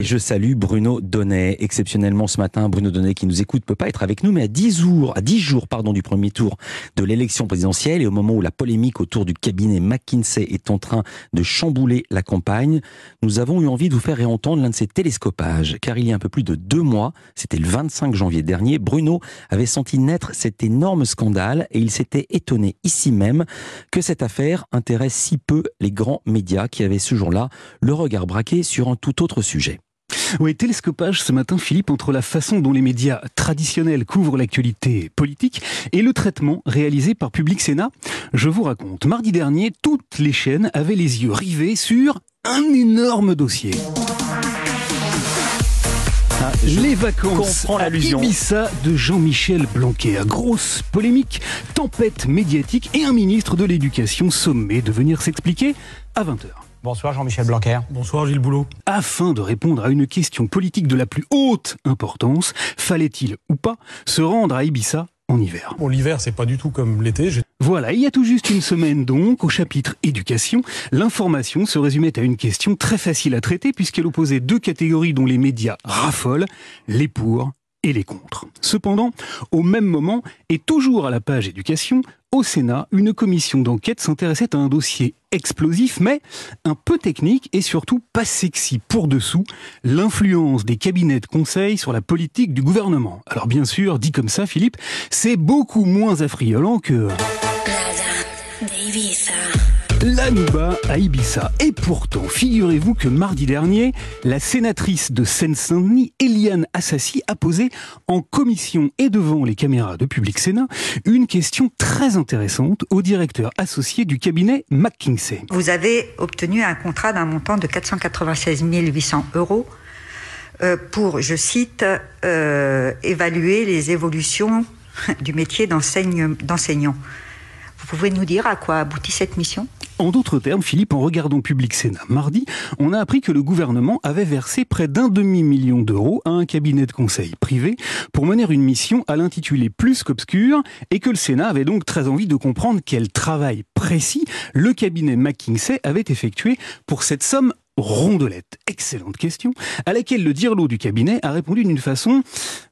Je salue Bruno Donnet. Exceptionnellement ce matin, Bruno Donnet qui nous écoute peut pas être avec nous, mais à 10 jours, à 10 jours pardon, du premier tour de l'élection présidentielle et au moment où la polémique autour du cabinet McKinsey est en train de chambouler la campagne, nous avons eu envie de vous faire réentendre l'un de ces télescopages. Car il y a un peu plus de deux mois, c'était le 25 janvier dernier, Bruno avait senti naître cet énorme scandale et il s'était étonné ici même que cette affaire intéresse si peu les grands médias qui avaient ce jour-là le regard braqué sur un tout autre sujet. Oui, télescopage ce matin, Philippe, entre la façon dont les médias traditionnels couvrent l'actualité politique et le traitement réalisé par Public Sénat. Je vous raconte, mardi dernier, toutes les chaînes avaient les yeux rivés sur un énorme dossier. Ah, les vacances à Ibiza de Jean-Michel Blanquer. Grosse polémique, tempête médiatique et un ministre de l'Éducation sommé de venir s'expliquer à 20h. Bonsoir Jean-Michel Blanquer. Bonsoir Gilles Boulot. Afin de répondre à une question politique de la plus haute importance, fallait-il ou pas se rendre à Ibiza en hiver? Bon, l'hiver, c'est pas du tout comme l'été. Voilà, il y a tout juste une semaine donc, au chapitre éducation, l'information se résumait à une question très facile à traiter puisqu'elle opposait deux catégories dont les médias raffolent, les pour et les contre. Cependant, au même moment, et toujours à la page éducation, au Sénat, une commission d'enquête s'intéressait à un dossier explosif, mais un peu technique et surtout pas sexy pour dessous, l'influence des cabinets de conseil sur la politique du gouvernement. Alors bien sûr, dit comme ça, Philippe, c'est beaucoup moins affriolant que... L'Anouba à Ibiza. Et pourtant, figurez-vous que mardi dernier, la sénatrice de Seine-Saint-Denis, Eliane Assassi, a posé en commission et devant les caméras de Public Sénat une question très intéressante au directeur associé du cabinet McKinsey. Vous avez obtenu un contrat d'un montant de 496 800 euros euh, pour, je cite, euh, évaluer les évolutions du métier d'enseignant. Vous pouvez nous dire à quoi aboutit cette mission? En d'autres termes, Philippe, en regardant Public Sénat mardi, on a appris que le gouvernement avait versé près d'un demi-million d'euros à un cabinet de conseil privé pour mener une mission à l'intitulé plus qu'obscur et que le Sénat avait donc très envie de comprendre quel travail précis le cabinet McKinsey avait effectué pour cette somme rondelette Excellente question, à laquelle le dirlo du cabinet a répondu d'une façon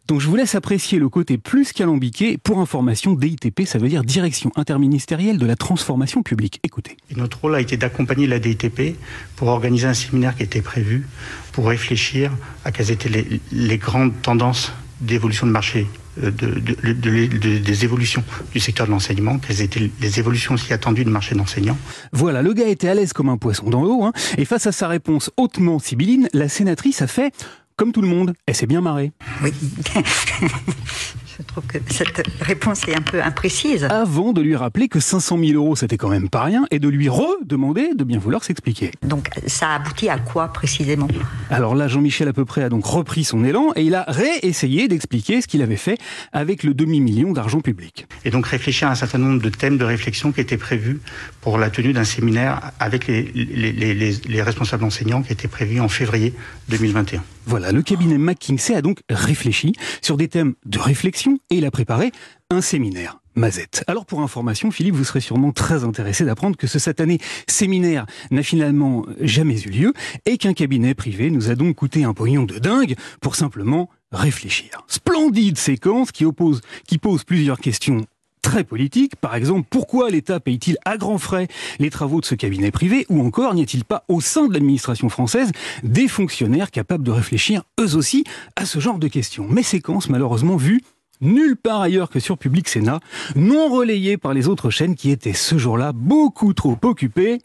dont je vous laisse apprécier le côté plus qu'alambiqué. Pour information, DITP, ça veut dire Direction interministérielle de la transformation publique. Écoutez. notre rôle a été d'accompagner la DITP pour organiser un séminaire qui était prévu pour réfléchir à quelles étaient les, les grandes tendances d'évolution de marché euh, de, des évolutions du secteur de l'enseignement, quelles étaient les évolutions aussi attendues du marché d'enseignants. Voilà, le gars était à l'aise comme un poisson dans l'eau, hein, et face à sa réponse hautement sibylline, la sénatrice a fait comme tout le monde, elle s'est bien marrée. Oui. Je trouve que cette réponse est un peu imprécise. Avant de lui rappeler que 500 000 euros, c'était quand même pas rien, et de lui redemander de bien vouloir s'expliquer. Donc, ça aboutit à quoi précisément? Alors là, Jean-Michel à peu près a donc repris son élan et il a réessayé d'expliquer ce qu'il avait fait avec le demi-million d'argent public. Et donc réfléchir à un certain nombre de thèmes de réflexion qui étaient prévus pour la tenue d'un séminaire avec les, les, les, les responsables enseignants qui était prévu en février 2021. Voilà, le cabinet McKinsey a donc réfléchi sur des thèmes de réflexion et il a préparé un séminaire. Mazette. Alors pour information, Philippe, vous serez sûrement très intéressé d'apprendre que ce satané séminaire n'a finalement jamais eu lieu et qu'un cabinet privé nous a donc coûté un pognon de dingue pour simplement réfléchir. Splendide séquence qui, pose plusieurs questions très politiques. Par exemple, pourquoi l'État paye-t-il à grands frais les travaux de ce cabinet privé Ou encore, n'y a-t-il pas au sein de l'administration française des fonctionnaires capables de réfléchir eux aussi à ce genre de questions? Mais séquence malheureusement vue nulle part ailleurs que sur Public Sénat, non relayé par les autres chaînes qui étaient ce jour-là beaucoup trop occupées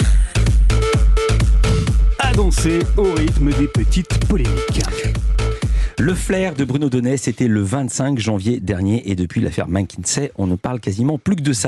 à danser au rythme des petites polémiques. Le flair de Bruno Donnet, c'était le 25 janvier dernier et depuis l'affaire McKinsey, on ne parle quasiment plus que de ça.